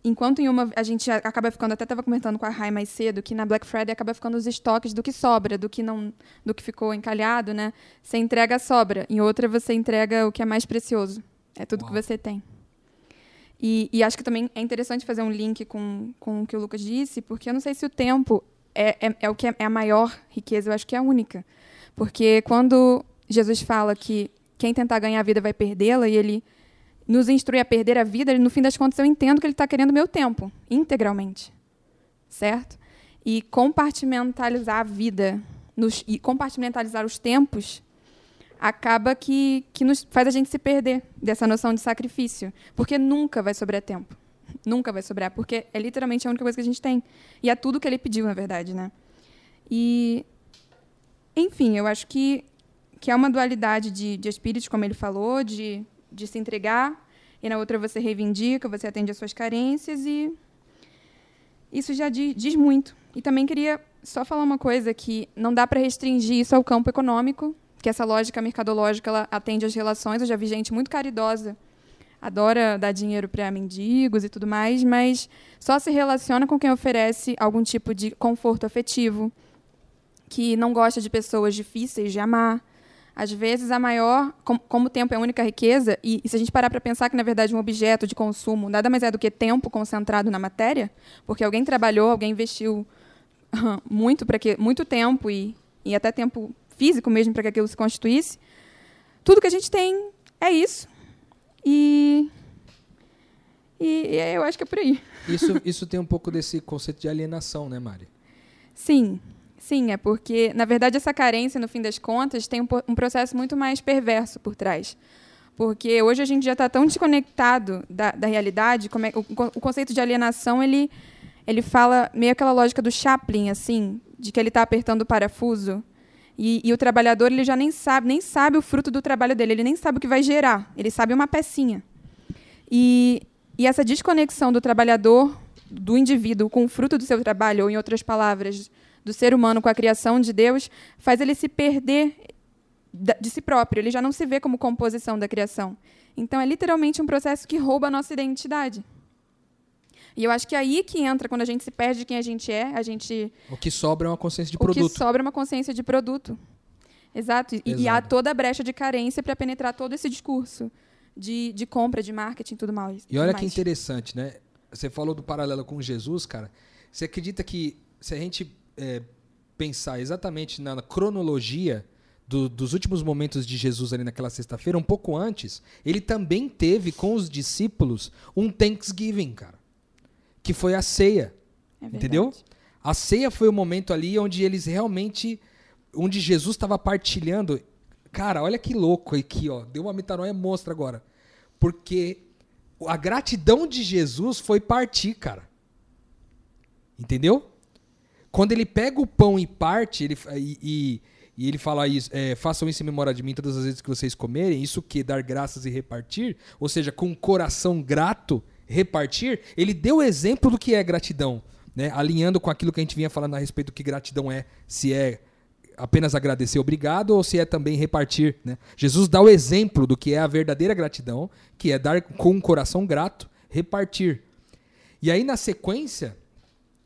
enquanto em uma a gente acaba ficando, até estava comentando com a Rai mais cedo, que na Black Friday acaba ficando os estoques do que sobra, do que não, do que ficou encalhado, né? Você entrega a sobra, em outra você entrega o que é mais precioso. É tudo que Uau. você tem. E, e acho que também é interessante fazer um link com, com o que o Lucas disse, porque eu não sei se o tempo é, é, é o que é, é a maior riqueza, eu acho que é a única. Porque quando Jesus fala que quem tentar ganhar a vida vai perdê-la, e ele nos instrui a perder a vida, no fim das contas eu entendo que ele está querendo meu tempo, integralmente. Certo? E compartimentalizar a vida nos- e compartimentalizar os tempos acaba que, que nos faz a gente se perder dessa noção de sacrifício. Porque nunca vai sobrar tempo. Nunca vai sobrar, porque é literalmente a única coisa que a gente tem. E é tudo que ele pediu, na verdade, né? E, enfim, eu acho que, que é uma dualidade de, de espíritos, como ele falou, de, de se entregar, e na outra você reivindica, você atende às suas carências, e isso já di- diz muito. E também queria só falar uma coisa, que não dá para restringir isso ao campo econômico, que essa lógica mercadológica ela atende às relações. Eu já vi gente muito caridosa, adora dar dinheiro para mendigos e tudo mais, mas só se relaciona com quem oferece algum tipo de conforto afetivo, que não gosta de pessoas difíceis de amar. Às vezes, a maior, com- como o tempo é a única riqueza, e, e se a gente parar para pensar que, na verdade, um objeto de consumo nada mais é do que tempo concentrado na matéria, porque alguém trabalhou, alguém investiu muito para que muito tempo e, e até tempo físico mesmo para que aquilo se constituísse. Tudo que a gente tem é isso. E, e, e eu acho que é por aí. Isso, isso tem um pouco desse conceito de alienação, né, Mari? Sim, sim, é porque, na verdade, essa carência, no fim das contas, tem um, um processo muito mais perverso por trás. Porque hoje a gente já está tão desconectado da, da realidade, como é, o, o conceito de alienação, ele, ele fala meio aquela lógica do Chaplin, assim, de que ele está apertando o parafuso e, e o trabalhador ele já nem sabe, nem sabe o fruto do trabalho dele, ele nem sabe o que vai gerar, ele sabe uma pecinha. E, e essa desconexão do trabalhador, do indivíduo com o fruto do seu trabalho, ou em outras palavras, do ser humano com a criação de Deus, faz ele se perder de si próprio. Ele já não se vê como composição da criação. Então é literalmente um processo que rouba a nossa identidade. E eu acho que é aí que entra, quando a gente se perde de quem a gente é, a gente O que sobra é uma consciência de o que produto. sobra é uma consciência de produto. Exato. E, e há Exato. toda a brecha de carência para penetrar todo esse discurso de, de compra, de marketing tudo mais. E olha que interessante, né? Você falou do paralelo com Jesus, cara. Você acredita que se a gente é, pensar exatamente na cronologia do- dos últimos momentos de Jesus ali naquela sexta-feira, um pouco antes, ele também teve com os discípulos um Thanksgiving, cara. Que foi a ceia. É. Entendeu? A ceia foi o momento ali onde eles realmente. Onde Jesus estava partilhando. Cara, olha que louco aqui, ó. Deu uma metanoia monstra agora. Porque a gratidão de Jesus foi partir, cara. Entendeu? Quando ele pega o pão e parte, ele, e, e, ele fala isso, é, façam isso em memória de mim todas as vezes que vocês comerem, isso que dar graças e repartir, ou seja, com um coração grato, repartir, ele deu o exemplo do que é gratidão, né? alinhando com aquilo que a gente vinha falando a respeito do que gratidão é, se é apenas agradecer obrigado ou se é também repartir. Né? Jesus dá o exemplo do que é a verdadeira gratidão, que é dar com um coração grato, repartir. E aí, na sequência,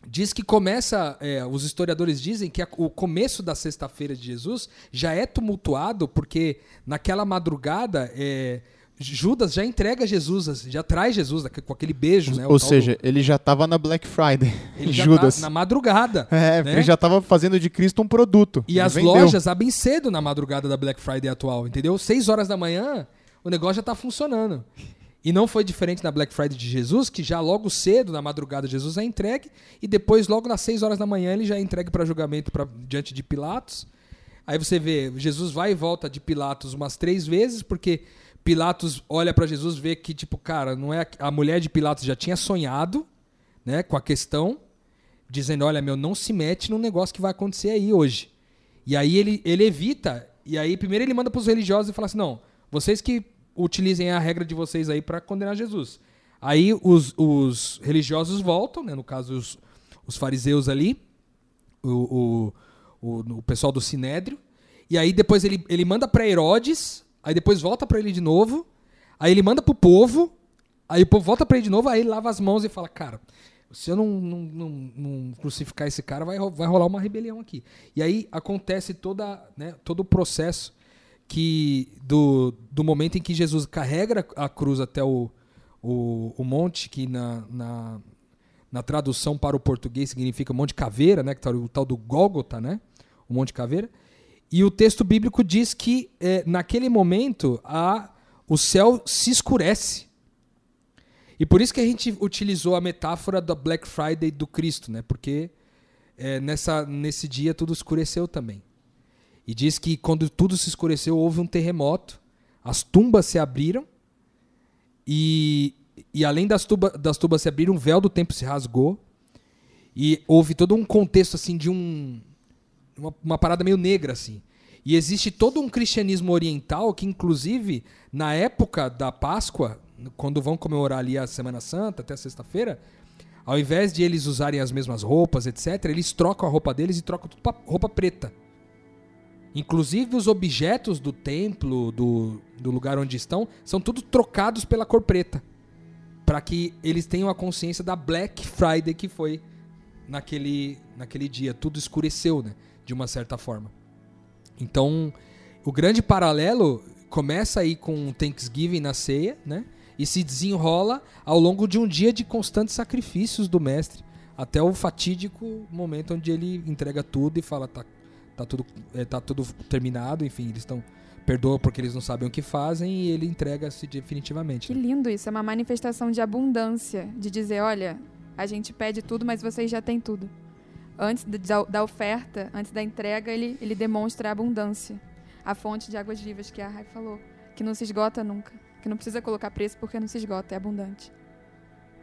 diz que começa, é, os historiadores dizem que a, o começo da sexta-feira de Jesus já é tumultuado, porque naquela madrugada é, Judas já entrega Jesus, já traz Jesus com aquele beijo, né? Ou seja, do... ele já estava na Black Friday. Ele Judas. Tá na madrugada. É, né? ele já estava fazendo de Cristo um produto. E as vendeu. lojas abrem cedo na madrugada da Black Friday atual, entendeu? Seis horas da manhã, o negócio já está funcionando. E não foi diferente na Black Friday de Jesus, que já logo cedo, na madrugada, Jesus é entregue, e depois, logo nas 6 horas da manhã, ele já é entregue para julgamento pra, diante de Pilatos. Aí você vê, Jesus vai e volta de Pilatos umas três vezes, porque Pilatos olha para Jesus vê que, tipo, cara, não é a mulher de Pilatos já tinha sonhado né, com a questão, dizendo: olha, meu, não se mete num negócio que vai acontecer aí hoje. E aí ele, ele evita, e aí primeiro ele manda para os religiosos e fala assim: não, vocês que utilizem a regra de vocês aí para condenar Jesus. Aí os, os, religiosos voltam, né, no caso os, os fariseus ali, o, o, o, o, pessoal do Sinédrio, e aí depois ele, ele manda para Herodes, aí depois volta para ele de novo, aí ele manda para o povo, aí o povo volta para ele de novo, aí ele lava as mãos e fala, cara, se eu não, não, não, não, crucificar esse cara, vai, vai rolar uma rebelião aqui. E aí acontece toda, né, todo o processo que do, do momento em que Jesus carrega a cruz até o, o, o monte, que na, na, na, tradução para o português significa Monte Caveira, né, que tá o tal do Gólgota, né, o Monte Caveira. E o texto bíblico diz que é, naquele momento a, o céu se escurece. E por isso que a gente utilizou a metáfora da Black Friday do Cristo, né? Porque é, nessa, nesse dia tudo escureceu também. E diz que quando tudo se escureceu, houve um terremoto, as tumbas se abriram, e, e além das, tuba, das tumbas se abriram, um véu do tempo se rasgou, e houve todo um contexto assim de um. Uma, uma parada meio negra, assim. E existe todo um cristianismo oriental que, inclusive, na época da Páscoa, quando vão comemorar ali a Semana Santa, até sexta-feira, ao invés de eles usarem as mesmas roupas, etc., eles trocam a roupa deles e trocam tudo pra roupa preta. Inclusive os objetos do templo, do, do lugar onde estão, são tudo trocados pela cor preta. Para que eles tenham a consciência da Black Friday que foi naquele, naquele dia. Tudo escureceu, né? De uma certa forma. Então, o grande paralelo começa aí com o Thanksgiving na ceia, né? E se desenrola ao longo de um dia de constantes sacrifícios do mestre, até o fatídico momento onde ele entrega tudo e fala: tá, tá tudo, é, tá tudo terminado, enfim, eles estão perdoa porque eles não sabem o que fazem e ele entrega-se definitivamente. Que lindo isso, é uma manifestação de abundância, de dizer, olha, a gente pede tudo, mas vocês já têm tudo. Antes da, da oferta, antes da entrega, ele, ele demonstra a abundância. A fonte de águas vivas que a Rai falou, que não se esgota nunca, que não precisa colocar preço porque não se esgota, é abundante.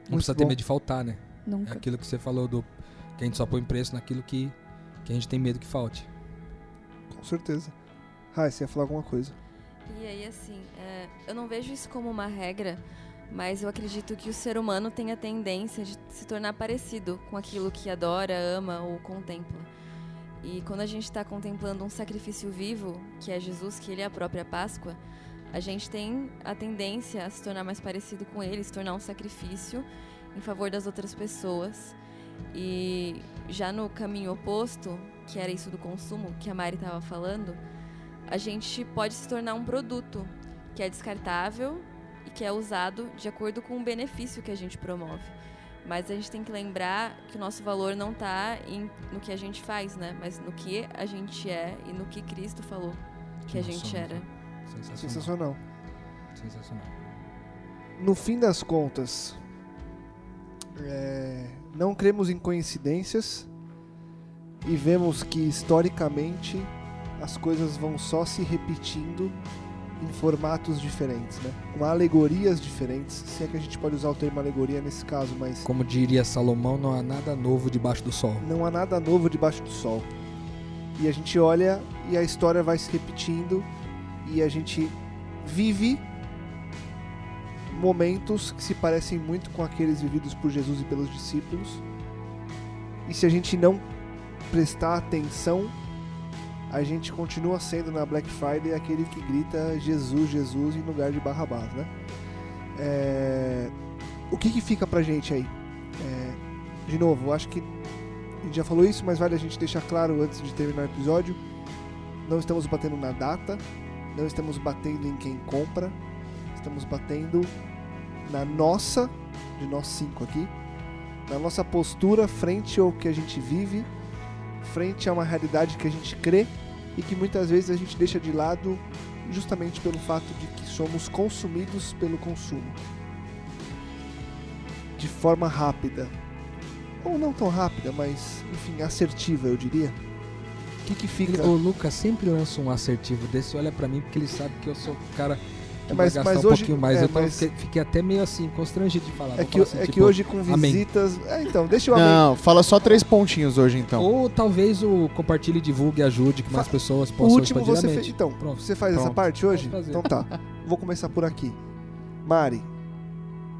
Não precisa ter medo de faltar, né? Nunca. É aquilo que você falou do que a gente só põe preço naquilo que, que a gente tem medo que falte. Com certeza. Ah, você ia falar alguma coisa. E aí, assim, é, eu não vejo isso como uma regra, mas eu acredito que o ser humano tem a tendência de se tornar parecido com aquilo que adora, ama ou contempla. E quando a gente está contemplando um sacrifício vivo, que é Jesus, que ele é a própria Páscoa, a gente tem a tendência a se tornar mais parecido com ele, se tornar um sacrifício em favor das outras pessoas. E já no caminho oposto, que era isso do consumo que a Mari estava falando, a gente pode se tornar um produto que é descartável e que é usado de acordo com o benefício que a gente promove. Mas a gente tem que lembrar que o nosso valor não está no que a gente faz, né? Mas no que a gente é e no que Cristo falou que, a gente era. Sensacional. Sensacional. Sensacional. No fim das contas, é, não cremos em coincidências e vemos que historicamente as coisas vão só se repetindo em formatos diferentes, né? Com alegorias diferentes, se é que a gente pode usar o termo alegoria nesse caso, mas Como diria Salomão, não há nada novo debaixo do sol. não há nada novo debaixo do sol. E a gente olha e a história vai se repetindo e a gente vive momentos que se parecem muito com aqueles vividos por Jesus e pelos discípulos. E se a gente não prestar atenção, a gente continua sendo na Black Friday aquele que grita Jesus, Jesus em lugar de Barrabás, né? É, O que, que fica pra gente aí? É, De novo, acho que a gente já falou isso, mas vale a gente deixar claro antes de terminar o episódio. Não estamos batendo na data, não estamos batendo em quem compra, estamos batendo na nossa, de nós cinco aqui, na nossa postura frente ao que a gente vive, frente a uma realidade que a gente crê e que muitas vezes a gente deixa de lado justamente pelo fato de que somos consumidos pelo consumo. De forma rápida. Ou não tão rápida, mas, enfim, assertiva, eu diria. O que, que fica. O Lucas sempre lança um assertivo desse, olha pra mim, porque ele sabe que eu sou o cara que mas- mas um hoje- pouquinho mais. é, eu tô- mas- fiquei- fiquei até meio assim, constrangido de falar. É que, falar assim, é que tipo, hoje com amém. visitas. É, então, deixa eu amém. Não, fala só três pontinhos hoje então. Ou talvez o compartilhe, divulgue, ajude, que mais Fa- pessoas O possam último você fez. Então, Pronto. você faz essa Pronto. parte hoje? Então tá. Vou começar por aqui. Mari,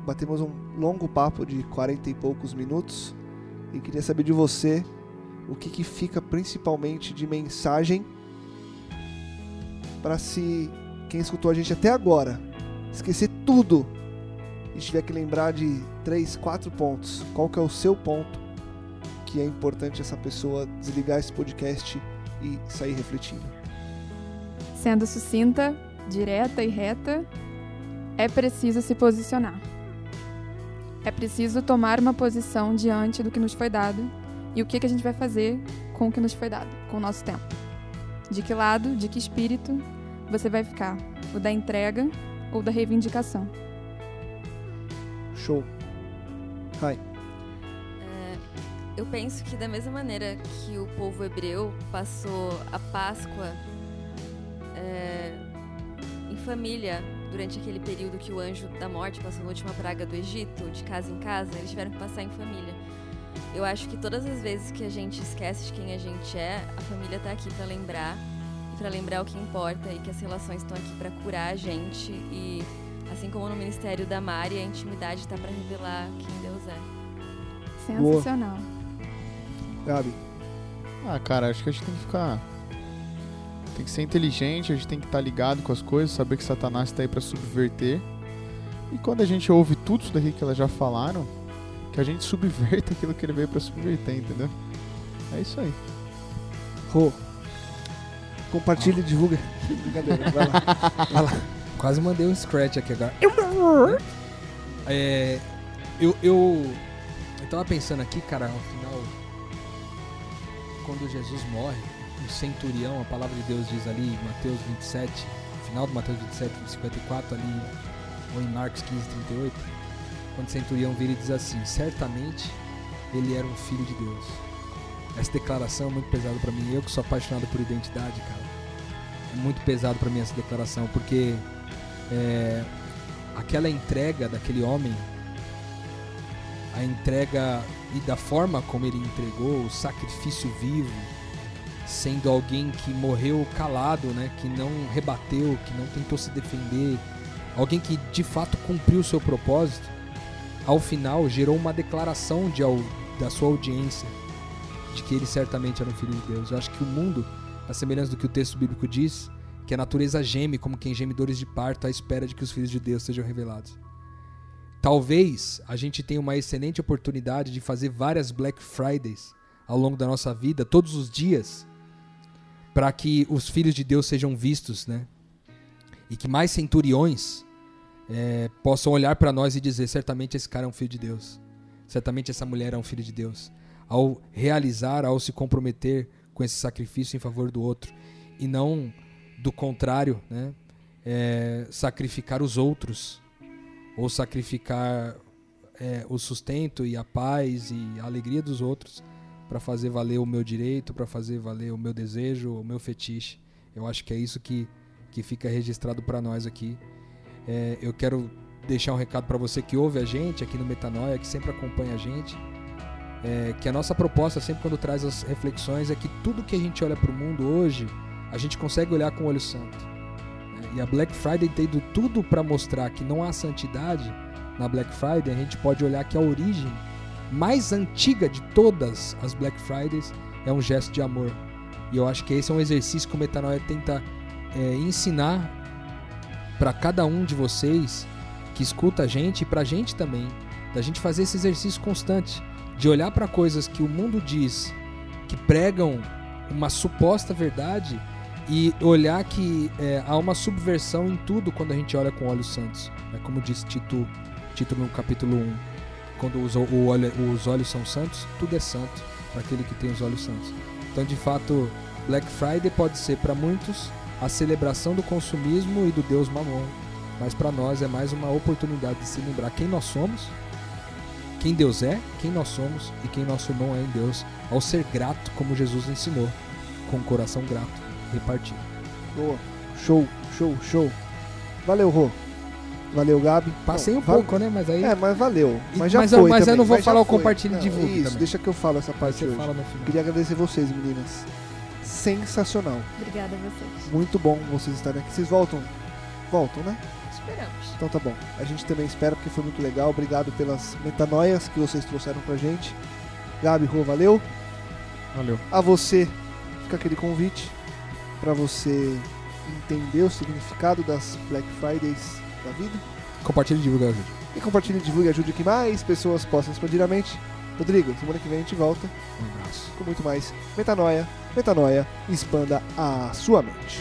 batemos um longo papo de 40 e poucos minutos e queria saber de você o que, que fica principalmente de mensagem para se quem escutou a gente até agora esquecer tudo e tiver que lembrar de três, quatro pontos. Qual que é o seu ponto que é importante essa pessoa desligar esse podcast e sair refletindo? Sendo sucinta, direta e reta, é preciso se posicionar. É preciso tomar uma posição diante do que nos foi dado e o que, que a gente vai fazer com o que nos foi dado, com o nosso tempo. De que lado, de que espírito você vai ficar? O da entrega ou da reivindicação? Show. Hi. É, eu penso que da mesma maneira que o povo hebreu passou a Páscoa é, em família durante aquele período que o anjo da morte passou na última praga do Egito, de casa em casa, eles tiveram que passar em família. Eu acho que todas as vezes que a gente esquece de quem a gente é, a família tá aqui para lembrar para lembrar o que importa e que as relações estão aqui para curar a gente e assim como no ministério da Mari, a intimidade tá para revelar quem Deus é. Sensacional. Gabi. Ah, cara, acho que a gente tem que ficar. Tem que ser inteligente, a gente tem que estar ligado com as coisas, saber que Satanás está aí para subverter. E quando a gente ouve tudo isso daqui que elas já falaram, que a gente subverta aquilo que ele veio para subverter, entendeu? É isso aí. Rô. Compartilha e divulga. Brincadeira, vai lá. Quase mandei um scratch aqui agora. É, eu, eu, eu tava pensando aqui, cara, ao final, quando Jesus morre, o centurião, a palavra de Deus diz ali, em Mateus 27, final do Mateus 27, 54, ali, ou em Marcos 15, 38, quando o centurião vira e diz assim: certamente ele era um filho de Deus. Essa declaração é muito pesada pra mim. Eu que sou apaixonado por identidade, cara. É muito pesado pra mim essa declaração, porque é, aquela entrega daquele homem, a entrega e da forma como ele entregou, o sacrifício vivo, sendo alguém que morreu calado, né, que não rebateu, que não tentou se defender, alguém que de fato cumpriu o seu propósito, ao final gerou uma declaração de, da sua audiência de que ele certamente era um filho de Deus. Eu acho que o mundo, a semelhança do que o texto bíblico diz, que a natureza geme como quem geme dores de parto à espera de que os filhos de Deus sejam revelados. Talvez a gente tenha uma excelente oportunidade de fazer várias Black Fridays ao longo da nossa vida, todos os dias, para que os filhos de Deus sejam vistos, né? E que mais centuriões eh, possam olhar para nós e dizer: certamente esse cara é um filho de Deus, certamente essa mulher é um filho de Deus. Ao realizar, ao se comprometer com esse sacrifício em favor do outro, e não do contrário, né? É, sacrificar os outros ou sacrificar é, o sustento e a paz e a alegria dos outros para fazer valer o meu direito, para fazer valer o meu desejo, o meu fetiche. Eu acho que é isso que que fica registrado para nós aqui. É, eu quero deixar um recado para você que ouve a gente aqui no Metanoia, que sempre acompanha a gente. É, que a nossa proposta, sempre quando traz as reflexões, é que tudo que a gente olha para o mundo hoje, a gente consegue olhar com o olho santo. né? E a Black Friday tendo tudo para mostrar que não há santidade na Black Friday, a gente pode olhar que a origem mais antiga de todas as Black Fridays é um gesto de amor. E eu acho que esse é um exercício que o Metanoia tenta é, ensinar para cada um de vocês que escuta a gente e pra gente também, da gente fazer esse exercício constante, de olhar para coisas que o mundo diz que pregam uma suposta verdade e olhar que é, há uma subversão em tudo quando a gente olha com olhos santos. É como diz Tito, Tito no capítulo 1. Quando os, o olho- os olhos são santos, tudo é santo para aquele que tem os olhos santos. Então, de fato, Black Friday pode ser para muitos a celebração do consumismo e do Deus Mamon, mas para nós é mais uma oportunidade de se lembrar quem nós somos, quem Deus é, quem nós somos e quem nosso irmão é em Deus, ao ser grato, como Jesus ensinou, com o coração grato, repartido. Boa. Show, show, show. Valeu, Rô. Valeu, Gabi. Passei Não, um pouco, né? Mas aí É, mas valeu. Mas já mas eu- foi mas eu também, não vou já falar o foi. compartilhe e Não, divulgue Isso, também. deixa que eu falo essa parte você hoje. fala no final. Queria agradecer vocês, meninas. Sensacional. Obrigada a vocês. Muito bom vocês estarem aqui. Vocês voltam? Voltam, né? Esperamos. Então tá bom. A gente também espera porque foi muito legal. Obrigado pelas metanoias que vocês trouxeram pra gente. Gabi, Rô, valeu. Valeu. A você fica aquele convite pra você entender o significado das Black Fridays da vida. Compartilhe e divulga ajude. E compartilhe, divulgue e ajude que mais pessoas possam expandir a mente. Rodrigo, semana que vem a gente volta Um abraço. com muito mais metanoia. Metanoia, expanda a sua mente.